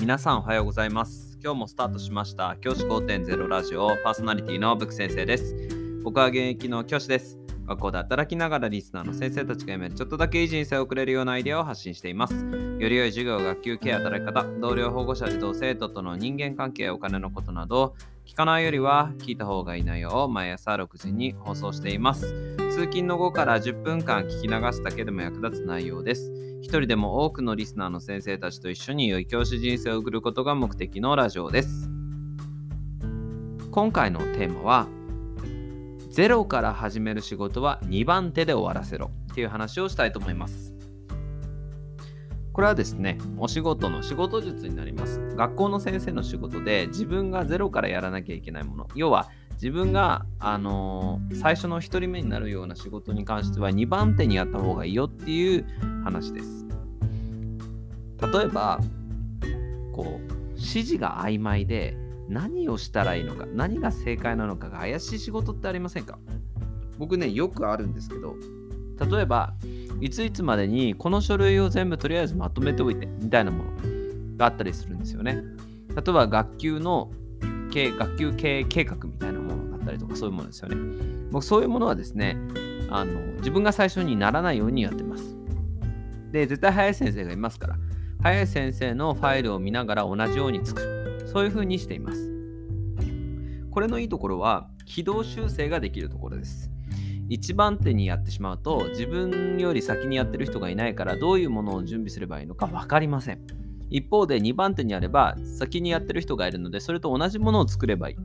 皆さんおはようございます。今日もスタートしました。教師5.0ラジオパーソナリティのブク先生です。僕は現役の教師です。学校で働きながらリスナーの先生たちが読めちょっとだけいい人生を送れるようなアイデアを発信しています。より良い授業、学級ケア、働き方、同僚、保護者、児童、生徒との人間関係、お金のことなど聞かないよりは聞いた方がいい内容を毎朝6時に放送しています。通勤の後から10分間聞き流すだけでも役立つ内容です。一人でも多くのリスナーの先生たちと一緒に良い教師人生を送ることが目的のラジオです。今回のテーマは、ゼロから始める仕事は2番手で終わらせろっていう話をしたいと思います。これはですね、お仕事の仕事術になります。学校の先生の仕事で自分がゼロからやらなきゃいけないもの、要は自分が、あのー、最初の1人目になるような仕事に関しては2番手にやった方がいいよっていう話です。例えば、こう、指示が曖昧で何をしたらいいのか、何が正解なのかが怪しい仕事ってありませんか？僕ね、よくあるんですけど、例えば、いついつまでにこの書類を全部とりあえずまとめておいてみたいなものがあったりするんですよね。例えば学級の学級経営計画みたいなものだったりとかそういうものですよね。僕そういうものはですね、あの自分が最初にならないようにやってます。で、絶対早い先生がいますから、早い先生のファイルを見ながら同じように作る。そういうふうにしています。これのいいところは、軌道修正ができるところです。一番手にやってしまうと、自分より先にやってる人がいないから、どういうものを準備すればいいのか分かりません。一方で2番手にあれば先にやってる人がいるのでそれと同じものを作ればいい。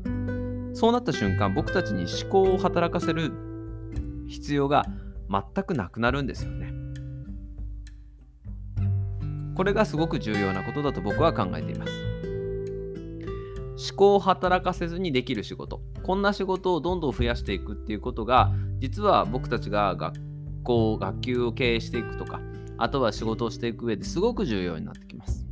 そうなった瞬間僕たちに思考を働かせる必要が全くなくなるんですよね。これがすごく重要なことだと僕は考えています。思考を働かせずにできる仕事。こんな仕事をどんどん増やしていくっていうことが実は僕たちが学校、学級を経営していくとかあとは仕事をしていく上ですごく重要になってきます。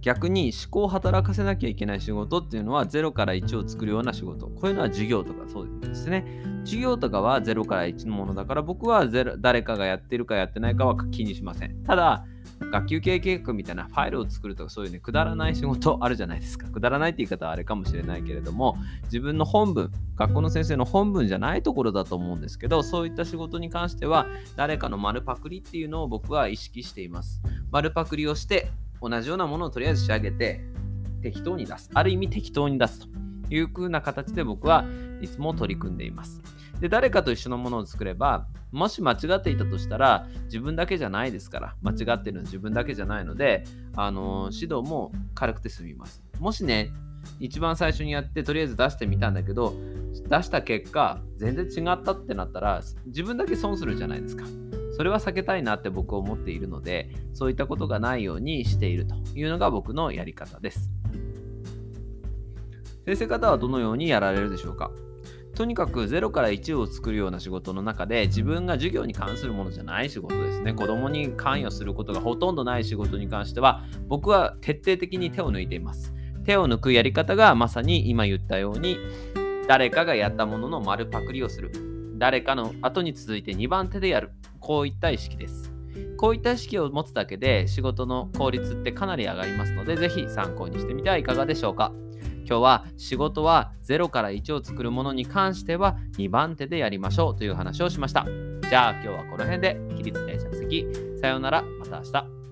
逆に思考を働かせなきゃいけない仕事っていうのは0から1を作るような仕事。こういうのは授業とかそうですね。授業とかは0から1のものだから僕は誰かがやってるかやってないかは気にしません。ただ、学級経営計画みたいなファイルを作るとかそういうね、くだらない仕事あるじゃないですか。くだらないって言い方はあれかもしれないけれども、自分の本文、学校の先生の本文じゃないところだと思うんですけど、そういった仕事に関しては、誰かの丸パクリっていうのを僕は意識しています。丸パクリをして、同じようなものをとりあえず仕上げて適当に出す。ある意味適当に出すという風な形で僕はいつも取り組んでいます。で、誰かと一緒のものを作れば、もし間違っていたとしたら、自分だけじゃないですから、間違ってるの自分だけじゃないので、あの指導も軽くて済みます。もしね、一番最初にやって、とりあえず出してみたんだけど、出した結果、全然違ったってなったら、自分だけ損するじゃないですか。それは避けたいなって僕は思っているので、そういったことがないようにしているというのが僕のやり方です。先生方はどのようにやられるでしょうか？とにかく0から1を作るような仕事の中で自分が授業に関するものじゃない仕事ですね。子供に関与することがほとんどない仕事に関しては僕は徹底的に手を抜いています。手を抜くやり方がまさに今言ったように誰かがやったものの丸パクリをする。誰かの後に続いて2番手でやる。こういった意識です。こういった意識を持つだけで仕事の効率ってかなり上がりますので、ぜひ参考にしてみてはいかがでしょうか。今日は仕事は0から1を作るものに関しては2番手でやりましょうという話をしました。じゃあ今日はこの辺で起立定着席。さようなら、また明日。